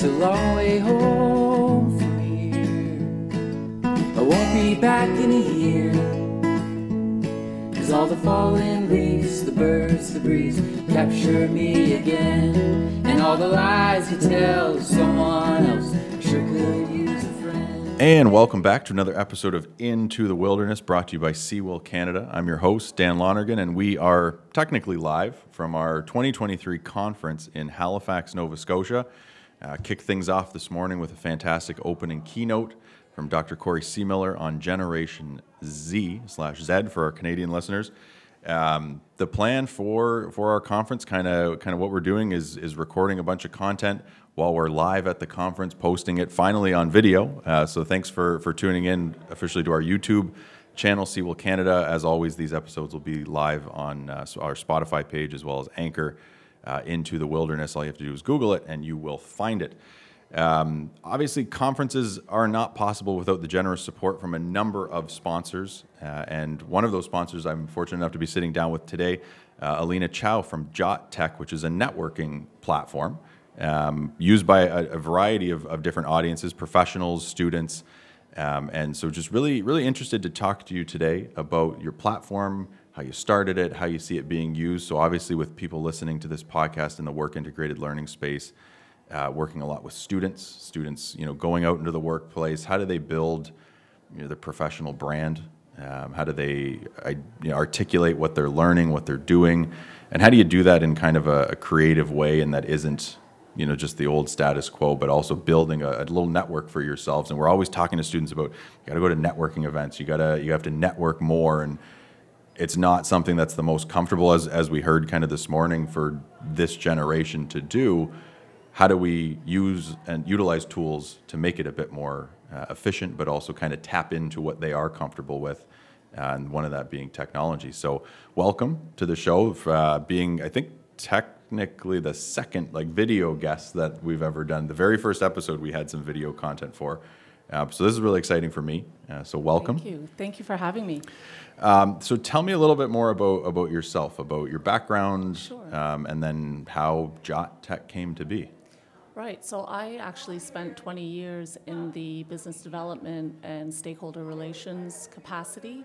It's a long way home from here. I won't be back in a year. Cause all the fallen leaves, the birds, the breeze capture me again. And all the lies you tell someone else sure could use a friend. And welcome back to another episode of Into the Wilderness brought to you by CEWIL Canada. I'm your host, Dan Lonergan, and we are technically live from our 2023 conference in Halifax, Nova Scotia. Uh, kicked things off this morning with a fantastic opening keynote from Dr. Corey Seemiller on Generation Z slash Z for our Canadian listeners. Um, the plan for for our conference, kind of kind of what we're doing is is recording a bunch of content while we're live at the conference, posting it finally on video. Uh, so thanks for for tuning in officially to our YouTube channel, CEWIL Canada. As always, these episodes will be live on uh, our Spotify page as well as Anchor. Uh, into the wilderness. All you have to do is Google it, and you will find it. Um, obviously, conferences are not possible without the generous support from a number of sponsors. Uh, and one of those sponsors I'm fortunate enough to be sitting down with today, uh, Elina Chow from Jot Tech, which is a networking platform um, used by a, a variety of, of, different audiences, professionals, students. Um, and so, just really, really interested to talk to you today about your platform, how you started it, how you see it being used. So, obviously, with people listening to this podcast in the work integrated learning space, uh, working a lot with students, students, you know, going out into the workplace. How do they build, you know, their professional brand? Um, how do they I, you know, articulate what they're learning, what they're doing, and how do you do that in kind of a, a, creative way and that isn't, you know, just the old status quo, but also building a, a little network for yourselves. And we're always talking to students about you got to go to networking events. You gotta you have to network more and it's not something that's the most comfortable as, as we heard kind of this morning for this generation to do how do we use and utilize tools to make it a bit more uh, efficient, but also kind of tap into what they are comfortable with, and one of that being technology. So, welcome to the show. Uh, being, I think, technically the second like video guest that we've ever done. The very first episode we had some video content for. Uh, so this is really exciting for me. Uh, so welcome. Thank you. Thank you for having me. Um, so tell me a little bit more about about yourself, about your background, sure. um, and then how Jot Tech came to be. Right. So I actually spent 20 years in the business development and stakeholder relations capacity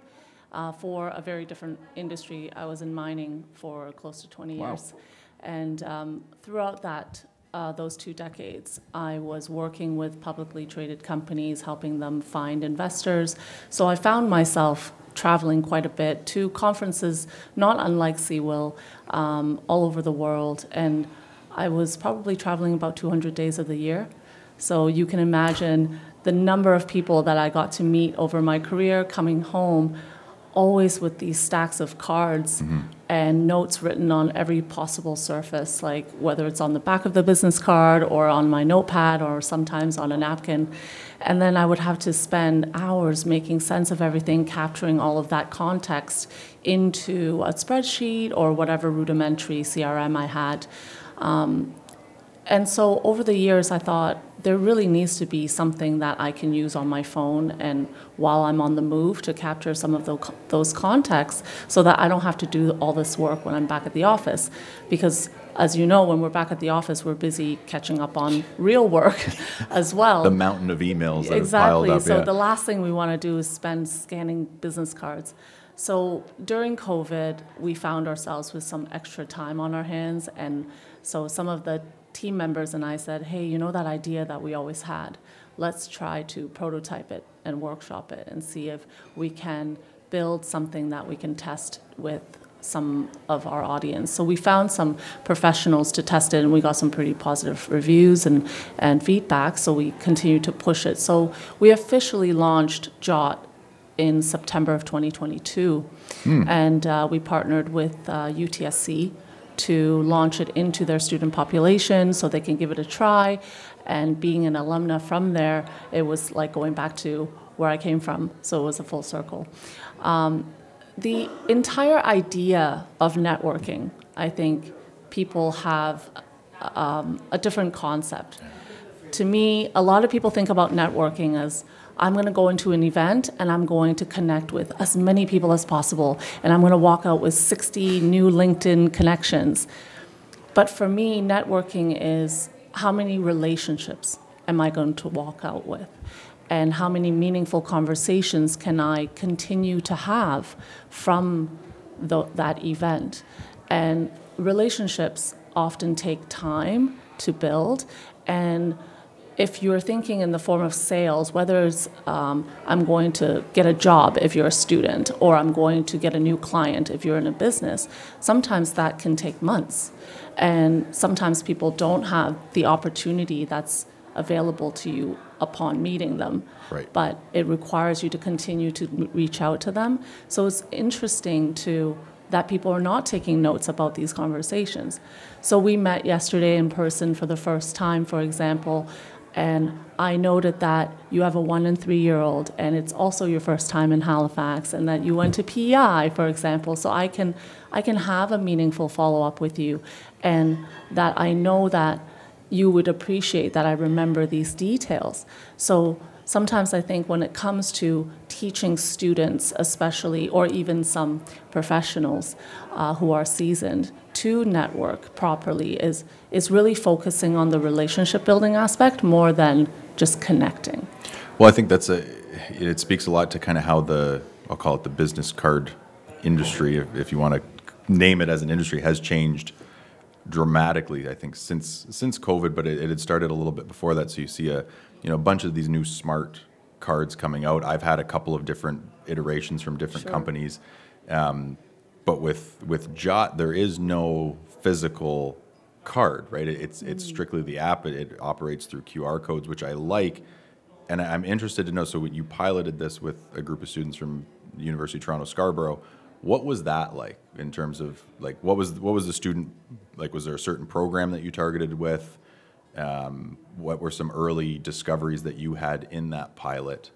uh, for a very different industry. I was in mining for close to 20 wow. years. And um, throughout that, uh, those two decades, I was working with publicly traded companies, helping them find investors. So I found myself traveling quite a bit to conferences, not unlike CEWIL, um, all over the world. And I was probably traveling about 200 days of the year. So you can imagine the number of people that I got to meet over my career coming home, always with these stacks of cards mm-hmm. And notes written on every possible surface, like whether it's on the back of the business card or on my notepad or sometimes on a napkin. And then I would have to spend hours making sense of everything, capturing all of that context into a spreadsheet or whatever rudimentary CRM I had. Um, and so over the years, I thought there really needs to be something that I can use on my phone and while I'm on the move to capture some of the, those contexts so that I don't have to do all this work when I'm back at the office. Because as you know, when we're back at the office, we're busy catching up on real work as well. The mountain of emails that exactly. up. So yeah. the last thing we want to do is spend scanning business cards. So during COVID, we found ourselves with some extra time on our hands and so some of the team members and I said, hey, you know that idea that we always had? Let's try to prototype it and workshop it and see if we can build something that we can test with some of our audience. So we found some professionals to test it and we got some pretty positive reviews and, and feedback. So we continue to push it. So we officially launched Jot in September of 2022. Mm. And uh, we partnered with uh, UTSC to launch it into their student population so they can give it a try. And being an alumna from there, it was like going back to where I came from, so it was a full circle. Um, the entire idea of networking, I think people have um, a different concept. To me, a lot of people think about networking as I'm going to go into an event and I'm going to connect with as many people as possible. And I'm going to walk out with 60 new LinkedIn connections. But for me, networking is how many relationships am I going to walk out with? And how many meaningful conversations can I continue to have from the, that event? And relationships often take time to build. And if you're thinking in the form of sales, whether it's um, I'm going to get a job if you're a student, or I'm going to get a new client if you're in a business, sometimes that can take months. And sometimes people don't have the opportunity that's available to you upon meeting them. Right. But it requires you to continue to reach out to them. So it's interesting to that people are not taking notes about these conversations. So we met yesterday in person for the first time, for example, and I noted that you have a one and three year old, and it's also your first time in Halifax, and that you went to PEI, for example. So I can, I can have a meaningful follow up with you, and that I know that you would appreciate that I remember these details. So sometimes I think when it comes to teaching students, especially, or even some professionals uh, who are seasoned, to network properly is, is really focusing on the relationship building aspect more than just connecting. Well, I think that's a. It speaks a lot to kind of how the I'll call it the business card industry, if, if you want to name it as an industry, has changed dramatically. I think since since COVID, but it, it had started a little bit before that. So you see a you know a bunch of these new smart cards coming out. I've had a couple of different iterations from different Sure. companies, um, but with with Jot, there is no physical card, right? It- It's it's strictly the app. It, it operates through QR codes, which I like, and I'm interested to know. So you piloted this with a group of students from University of Toronto Scarborough. What was that like in terms of like what was what was the student like? Was there a certain program that you targeted with? Um, what were some early discoveries that you had in that pilot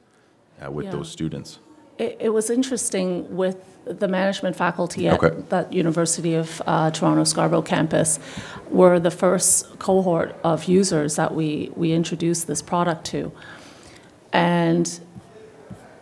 uh, with Yeah. those students? It, it was interesting with the management faculty at Okay. that University of uh, Toronto Scarborough campus were the first cohort of users that we, we introduced this product to. And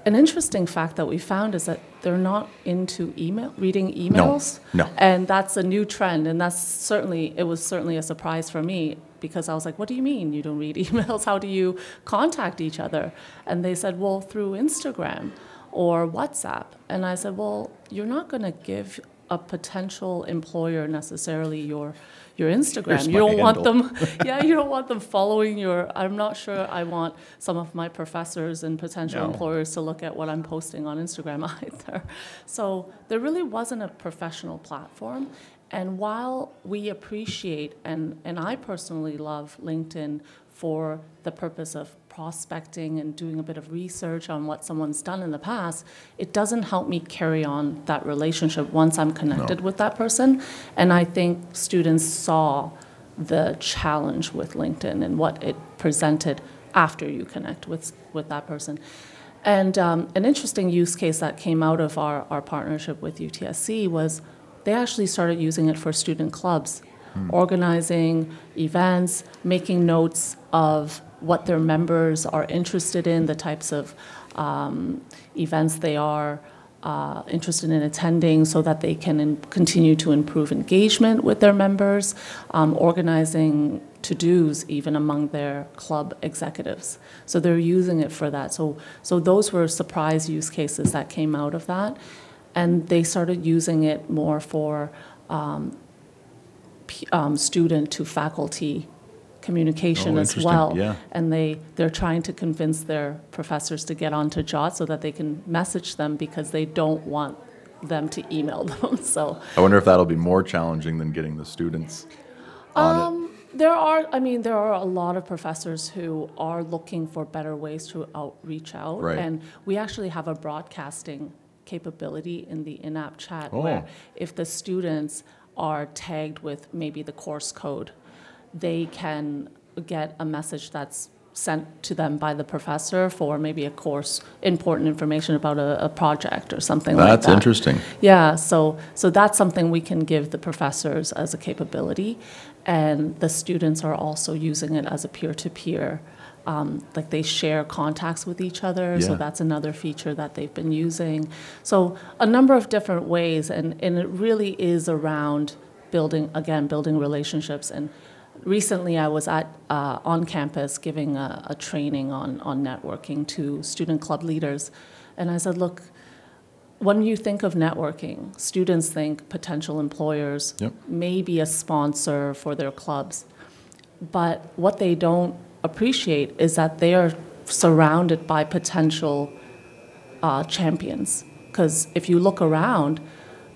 an interesting fact that we found is that they're not into email, reading emails. no. And that's a new trend, and that's certainly, it was certainly a surprise for me because I was like, what do you mean you don't read emails? How do you contact each other? And they said, well, through Instagram or WhatsApp. And I said, well, you're not going to give a potential employer necessarily your your Instagram. Here's you don't want them yeah, you don't want them following your I'm not sure I want some of my professors and potential No. employers to look at what I'm posting on Instagram either. So there really wasn't a professional platform. And while we appreciate and, and I personally love LinkedIn for the purpose of prospecting and doing a bit of research on what someone's done in the past, it doesn't help me carry on that relationship once I'm connected with that person. And I think students saw the challenge with LinkedIn and what it presented after you connect with, with that person. And um, an interesting use case that came out of our, our partnership with UTSC was they actually started using it for student clubs, organizing events, making notes of what their members are interested in, the types of um, events they are uh, interested in attending so that they can in- continue to improve engagement with their members, um, organizing to dos even among their club executives. So they're using it for that. So, so those were surprise use cases that came out of that. And they started using it more for um, p- um, student to faculty communication Oh, as well. Yeah. And they, they're trying to convince their professors to get onto JOT so that they can message them because they don't want them to email them. So I wonder if that'll be more challenging than getting the students on it. there are, I mean, there are a lot of professors who are looking for better ways to outreach out. Right. And we actually have a broadcasting capability in the in-app chat Oh. where if the students are tagged with maybe the course code, they can get a message that's sent to them by the professor for maybe a course, important information about a, a project or something like that. That's interesting. Yeah, so, so that's something we can give the professors as a capability. And the students are also using it as a peer-to-peer, um, like they share contacts with each other. So that's another feature that they've been using. So a number of different ways, and, and it really is around building, again, building relationships and recently I was at uh, on campus giving a, a training on on networking to student club leaders, and I said, look. When you think of networking, students think potential employers, Yep. maybe a sponsor for their clubs. But what they don't appreciate is that they are surrounded by potential uh, champions. Because if you look around,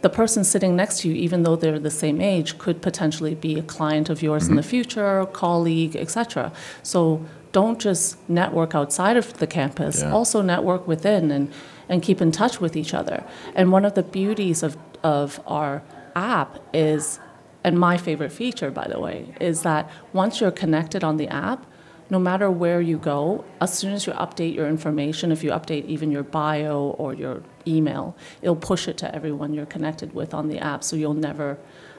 the person sitting next to you, even though they're the same age, could potentially be a client of yours in the future, colleague, etc. So don't just network outside of the campus. Yeah. Also network within and, and keep in touch with each other. And one of the beauties of, of our app is, and my favorite feature, by the way, is that once you're connected on the app, no matter where you go, as soon as you update your information, if you update even your bio or your email, it'll push it to everyone you're connected with on the app, so you'll never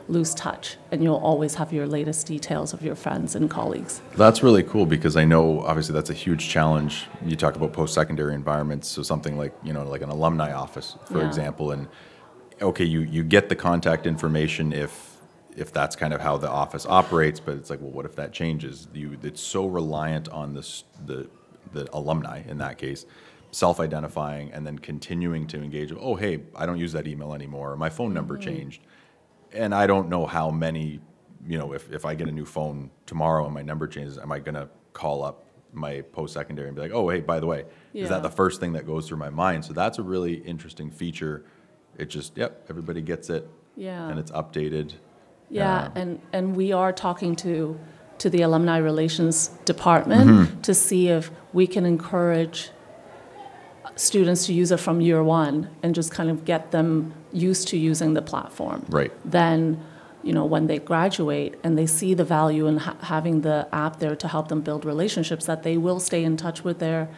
lose touch and you'll always have your latest details of your friends and colleagues. That's really cool because I know obviously that's a huge challenge. You talk about post-secondary environments, so something like you know like an alumni office, for Yeah. example, and okay, you you get the contact information if if that's kind of how the office operates, but it's like, well, what if that changes? You it's so reliant on this the the alumni in that case self-identifying and then continuing to engage oh hey i don't use that email anymore my phone number mm-hmm. changed and I don't know how many, you know, if, if I get a new phone tomorrow and my number changes, am I going to call up my post secondary and be like, oh, hey, by the way, is Yeah. that the first thing that goes through my mind? So that's a really interesting feature. It just, yep, everybody gets it Yeah. and it's updated. Yeah, Um, and, and we are talking to, to the Alumni Relations Department to see if we can encourage students to use it from year one and just kind of get them used to using the platform. Right. Then, you know, when they graduate and they see the value in ha- having the app there to help them build relationships, that they will stay in touch with their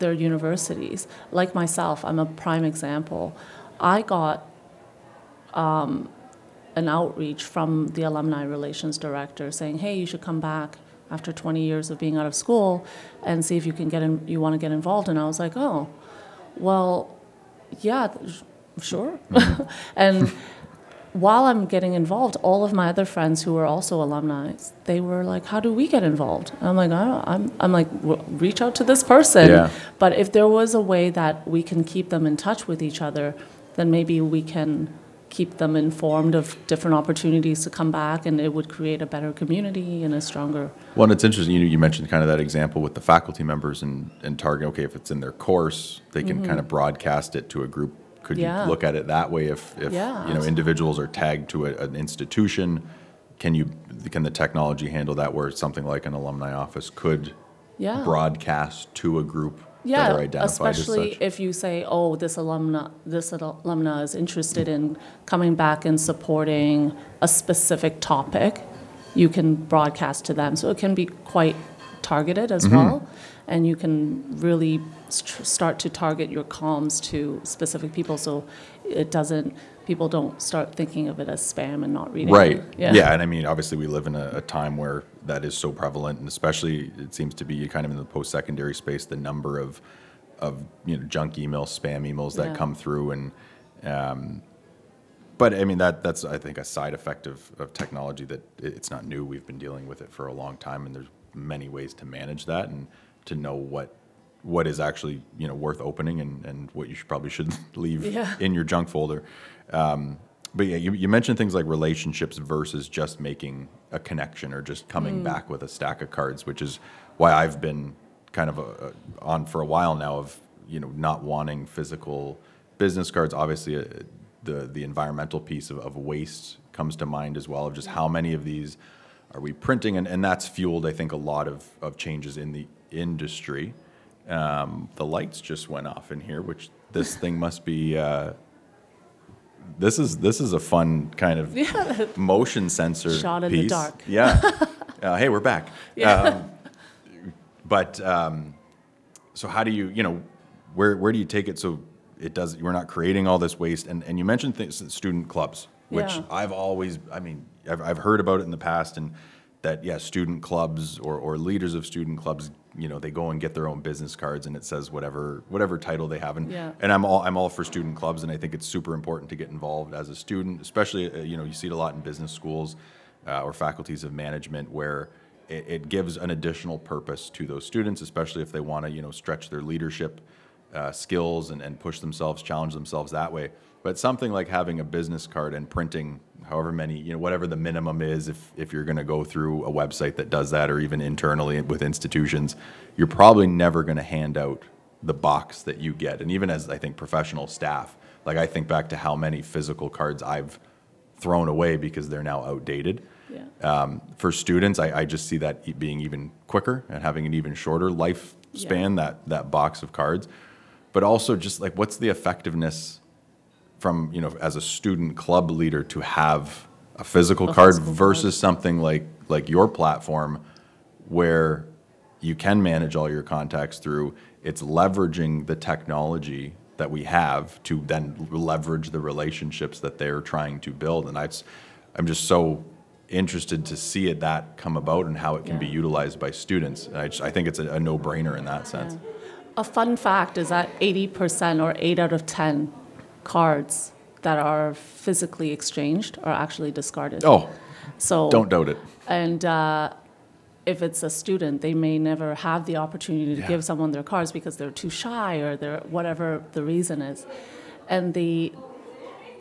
their universities. Like myself, I'm a prime example. I got um, an outreach from the alumni relations director saying, "Hey, you should come back after 20 years of being out of school and see if you can get in, you want to get involved." And I was like, "Oh, well, yeah, th- sure." Mm-hmm. and while I'm getting involved, all of my other friends who were also alumni, they were like, "How do we get involved?" And I'm like, oh, "I'm I'm like, "W- reach out to this person." Yeah. But if there was a way that we can keep them in touch with each other, then maybe we can keep them informed of different opportunities to come back, and it would create a better community and a stronger. Well, and it's interesting. You, you mentioned kind of that example with the faculty members and, and target. Okay, if it's in their course, they can kind of broadcast it to a group. Could Mm-hmm. Yeah. you look at it that way? If, if Yeah, you know individuals are tagged to a, an institution, can you can the technology handle that? Where something like an alumni office could Yeah. broadcast to a group Yeah, that are identified especially if you say, "Oh, this alumna, this alumna is interested in coming back and supporting a specific topic," you can broadcast to them. So it can be quite targeted as Mm-hmm. well, and you can really st- start to target your comms to specific people, so it doesn't. People don't start thinking of it as spam and not reading. It. Right. it. Yeah. And I mean, obviously, we live in a, a time where that is so prevalent, and especially it seems to be kind of in the post-secondary space, the number of of you know junk emails, spam emails that Yeah. come through, and um, but I mean that that's I think a side effect of, of technology that it's not new. We've been dealing with it for a long time, and there's many ways to manage that and to know what what is actually you know worth opening and, and what you should probably should leave Yeah. in your junk folder. Um, but yeah, you, you mentioned things like relationships versus just making a connection or just coming back with a stack of cards, which is why I've been kind of a, a- on for a while now of you know not wanting physical business cards. Obviously, uh, the the environmental piece of, of waste comes to mind as well of just how many of these are we printing, and, and that's fueled I think a lot of, of changes in the industry. Um, the lights just went off in here, which this thing must be. Uh, this is this is a fun kind of motion sensor Shot in the dark. Yeah. uh, hey, we're back. Yeah. Um, but um, so how do you you know where where do you take it so it does we're not creating all this waste and and you mentioned things student clubs which Yeah. I've always I mean I've, I've heard about it in the past and that yeah student clubs or, or leaders of student clubs you know they go and get their own business cards and it says whatever whatever title they have and Yeah. and I'm all I'm all for student clubs and I think it's super important to get involved as a student especially uh, you know you see it a lot in business schools uh, or faculties of management where it, it gives an additional purpose to those students, especially if they want to, you know, stretch their leadership uh, skills and, and push themselves, challenge themselves that way. But something like having a business card and printing however many, you know, whatever the minimum is, if, if you're going to go through a website that does that, or even internally with institutions, you're probably never going to hand out the box that you get. And even as I think professional staff, like I think back to how many physical cards I've thrown away because they're now outdated. Yeah. Um, for students, I, I just see that being even quicker and having an even shorter lifespan, that, that box of cards. But also just like, what's the effectiveness from, you know, as a student club leader to have a physical A card physical card. versus something like, like your platform where you can manage all your contacts through, it's leveraging the technology that we have to then leverage the relationships that they're trying to build. And I, I'm just so interested to see it that come about and how it can be Yeah. utilized by students. And I, just, I think it's a, a no-brainer in that sense. A fun fact is that 80% or 8 out of 10 cards that are physically exchanged are actually discarded. Oh, so don't doubt it. And uh, if it's a student, they may never have the opportunity to Yeah. give someone their cards because they're too shy or they're whatever the reason is. And the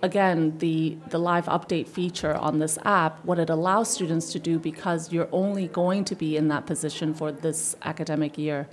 again, the the live update feature on this app, what it allows students to do because you're only going to be in that position for this academic year.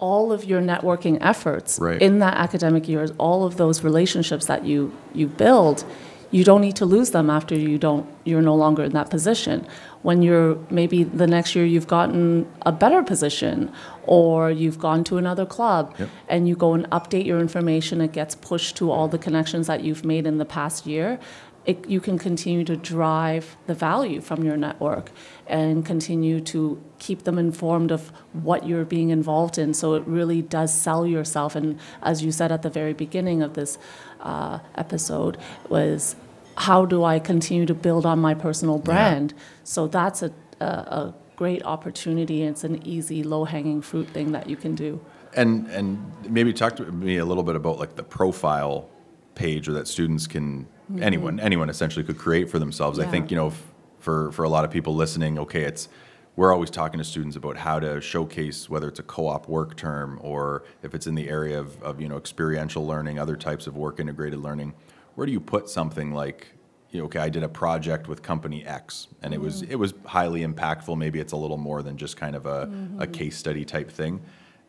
All of your networking efforts Right. in that academic year, all of those relationships that you you build, you don't need to lose them after you don't you're no longer in that position when you're maybe the next year you've gotten a better position or you've gone to another club Yep. and you go and update your information it gets pushed to all the connections that you've made in the past year it, you can continue to drive the value from your network and continue to keep them informed of what you're being involved in. So it really does sell yourself. And as you said at the very beginning of this uh, episode, was how do I continue to build on my personal brand? So that's a, a, a great opportunity. It's an easy, low hanging fruit thing that you can do. And and maybe talk to me a little bit about like the profile page or that students can anyone anyone essentially could create for themselves. I Mm-hmm. Think you know f- for for a lot of people listening, okay, it's we're always talking to students about how to showcase whether it's a co-op work term or if it's in the area of, of you know experiential learning, other types of work integrated learning. Where do you put something like you know, okay, I did a project with company X, and it was it was highly impactful. Maybe it's a little more than just kind of a, a case study type thing.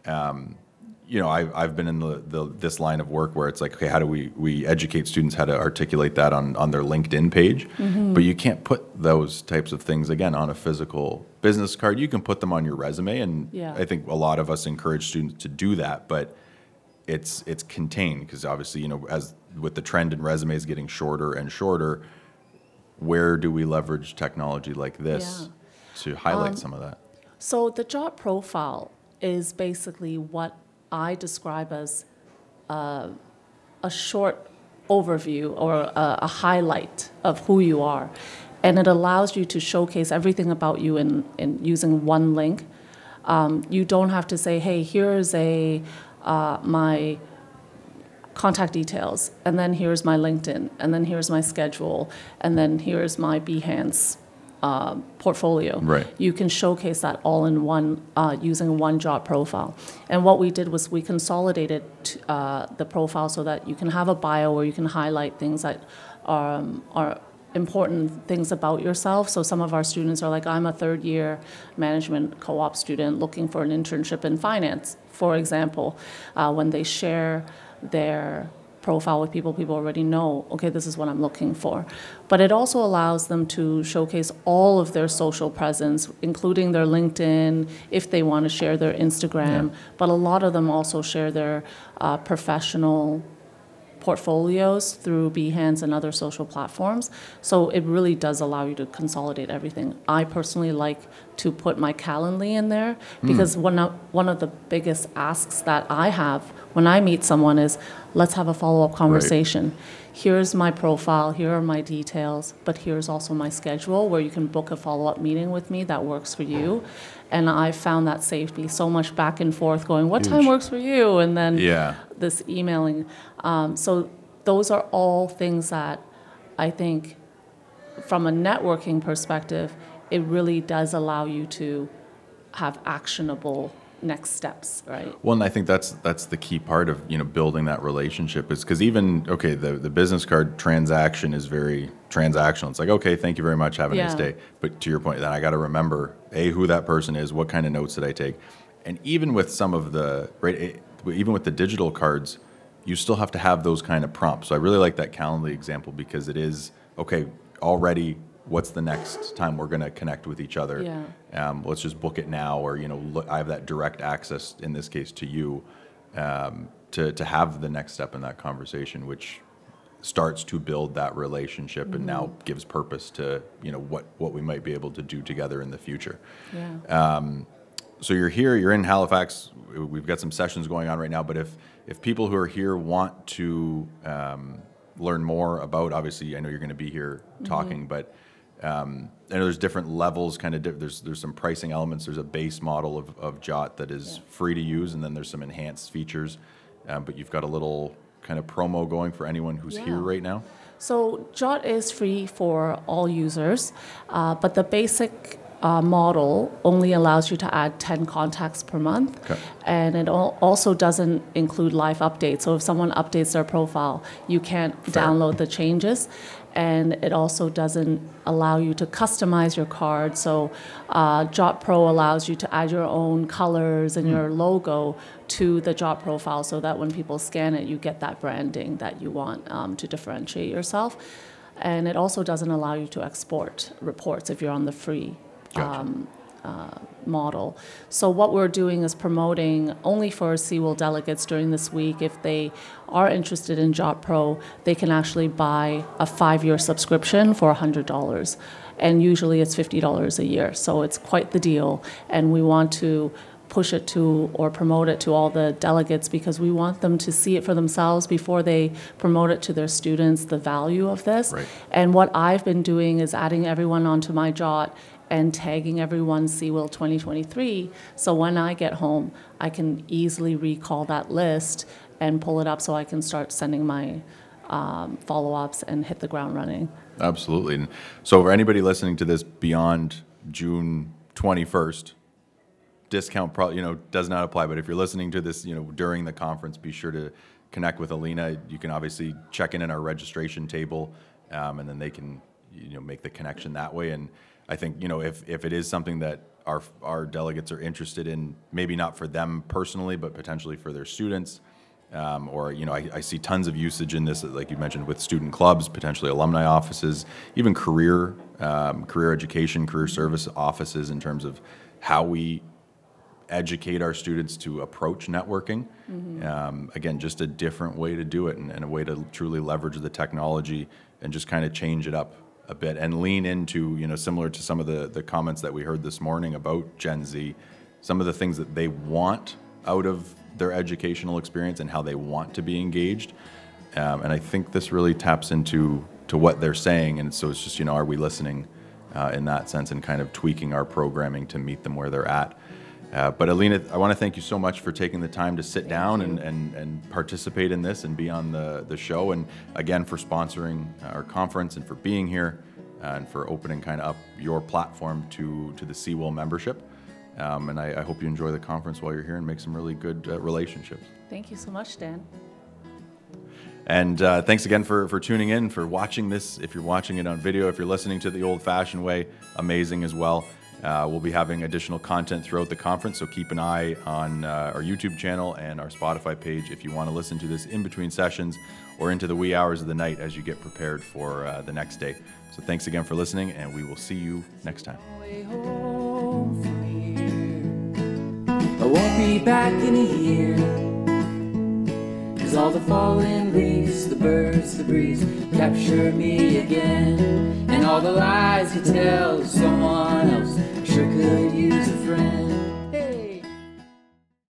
Um, you know, I've, I've been in the, the this line of work where it's like, okay, how do we we educate students how to articulate that on on their LinkedIn page? Mm-hmm. But you can't put those types of things again on a physical business card. You can put them on your resume, and Yeah. I think a lot of us encourage students to do that, but it's it's contained because obviously you know as with the trend in resumes getting shorter and shorter where do we leverage technology like this to highlight um, some of that So the job profile is basically what I describe as uh, a short overview or a, a highlight of who you are. And it allows you to showcase everything about you in, in using one link. Um, you don't have to say, hey, here's a uh, my contact details, and then here's my LinkedIn, and then here's my schedule, and then here's my Behance uh, portfolio. Right. You can showcase that all in one uh, using one Jot profile. And what we did was we consolidated uh, the profile so that you can have a bio where you can highlight things that are, um, are important things about yourself. So some of our students are like, I'm a third year management co op student looking for an internship in finance, for example. Uh, when they share their profile with people, people already know, okay, this is what I'm looking for. But it also allows them to showcase all of their social presence, including their LinkedIn, if they want to share their Instagram. But a lot of them also share their uh, professional portfolios through Behance and other social platforms. So it really does allow you to consolidate everything. I personally like to put my Calendly in there hmm. because one of, one of the biggest asks that I have when I meet someone is, let's have a follow-up conversation. Here's my profile, here are my details, but here's also my schedule where you can book a follow-up meeting with me that works for you. And I found that me so much back and forth going, what time works for you? And then Yeah. this emailing. Um, so those are all things that I think from a networking perspective, it really does allow you to have actionable next steps, right? Well, and I think that's that's the key part of you know building that relationship is because even okay, the the business card transaction is very transactional. It's like okay, thank you very much, have a nice day. But to your point, then I got to remember a who that person is, what kind of notes did I take, and even with some of the right, eh, even with the digital cards, you still have to have those kind of prompts. So I really like that Calendly example because it is okay already. What's the next time we're going to connect with each other? Yeah. um, let's just book it now, or you know, look, I have that direct access in this case to you um, to to have the next step in that conversation, which starts to build that relationship and now gives purpose to you know what what we might be able to do together in the future. Yeah. So you're here, you're in Halifax. We've got some sessions going on right now, but if if people who are here want to um, learn more about, obviously, I know you're going to be here talking, but um, I know there's different levels, kind of. Di- there's there's some pricing elements. There's a base model of, of Jot that is Yeah. free to use, and then there's some enhanced features. Um, but you've got a little kind of promo going for anyone who's here right now. So Jot is free for all users, uh, but the basic uh, model only allows you to add 10 contacts per month. Okay. And it al- also doesn't include live updates. So if someone updates their profile, you can't Fair. download the changes. And it also doesn't allow you to customize your card. So uh, Jot Pro allows you to add your own colors and your logo to the Jot profile so that when people scan it, you get that branding that you want um, to differentiate yourself. And it also doesn't allow you to export reports if you're on the free Gotcha. um, uh, model. So what we're doing is promoting only for CEWIL delegates during this week. If they are interested in Jot Pro, they can actually buy a five-year subscription for $100. And usually it's $50 a year. So it's quite the deal. And we want to push it to or promote it to all the delegates because we want them to see it for themselves before they promote it to their students, the value of this. Right. And what I've been doing is adding everyone onto my Jot and tagging everyone CEWIL 2023. So when I get home, I can easily recall that list and pull it up so I can start sending my um, follow-ups and hit the ground running. Absolutely. And so, for anybody listening to this beyond June 21st, discount probably you know does not apply. But if you're listening to this, you know during the conference, be sure to connect with Elina. You can obviously check in in our registration table, um, and then they can you know make the connection that way. And I think you know if if it is something that our our delegates are interested in, maybe not for them personally, but potentially for their students. Um, or you know, I, I see tons of usage in this, like you mentioned, with student clubs, potentially alumni offices, even career, um, career education, career service offices, in terms of how we educate our students to approach networking. Um, again, just a different way to do it, and, and a way to truly leverage the technology and just kind of change it up a bit and lean into, you know, similar to some of the the comments that we heard this morning about Gen Z, some of the things that they want out of their educational experience and how they want to be engaged. Um, and I think this really taps into to what they're saying. And so it's just, you know, are we listening uh, in that sense and kind of tweaking our programming to meet them where they're at? Uh, but Elina, I want to thank you so much for taking the time to sit down and, and, and participate in this and be on the, the show. And again, for sponsoring our conference and for being here uh, and for opening kind of up your platform to, to the CEWIL membership. Um, and I, I hope you enjoy the conference while you're here and make some really good uh, relationships. Thank you so much, Dan. And uh, thanks again for, for tuning in, for watching this. If you're watching it on video, if you're listening to the old fashioned way, amazing as well. Uh, we'll be having additional content throughout the conference, so keep an eye on uh, our YouTube channel and our Spotify page if you want to listen to this in between sessions or into the wee hours of the night as you get prepared for uh, the next day. So thanks again for listening, and we will see you next time. I won't be back in a year. Cause all the fallen leaves, the birds, the breeze capture me again. And all the lies you tell someone else sure could use a friend.